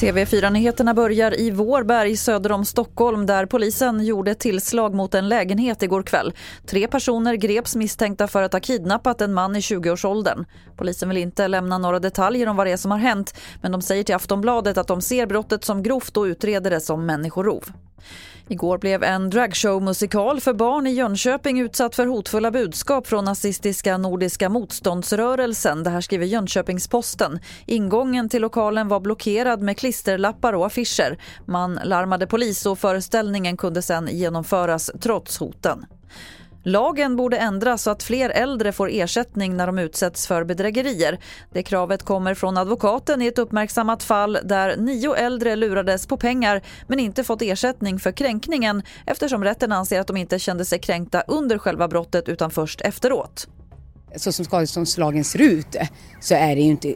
TV4-nyheterna börjar i Vårberg söder om Stockholm där polisen gjorde tillslag mot en lägenhet igår kväll. Tre personer greps misstänkta för att ha kidnappat en man i 20-årsåldern. Polisen vill inte lämna några detaljer om vad det är som har hänt men de säger till Aftonbladet att de ser brottet som grovt och utreder det som människorov. Igår blev en dragshowmusikal för barn i Jönköping utsatt för hotfulla budskap från nazistiska Nordiska motståndsrörelsen. Det här skriver Jönköpings-Posten. Ingången till lokalen var blockerad med klisterlappar och affischer. Man larmade polis och föreställningen kunde sedan genomföras trots hoten. Lagen borde ändras så att fler äldre får ersättning när de utsätts för bedrägerier. Det kravet kommer från advokaten i ett uppmärksammat fall där nio äldre lurades på pengar men inte fått ersättning för kränkningen eftersom rätten anser att de inte kände sig kränkta under själva brottet utan först efteråt. Så som skadeståndslagen ser ut så är det ju inte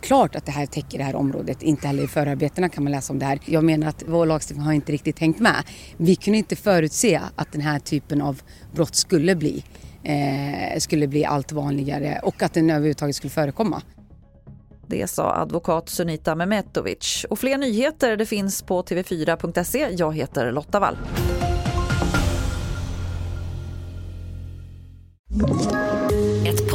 klart att det här täcker det här området. Inte heller i förarbetena kan man läsa om det här. Jag menar att vår lagstiftning har inte riktigt hängt med. Vi kunde inte förutse att den här typen av brott skulle bli, eh, skulle bli allt vanligare och att den överhuvudtaget skulle förekomma. Det sa advokat Sunita Mehmetovic. Och fler nyheter det finns på tv4.se. Jag heter Lotta Wall.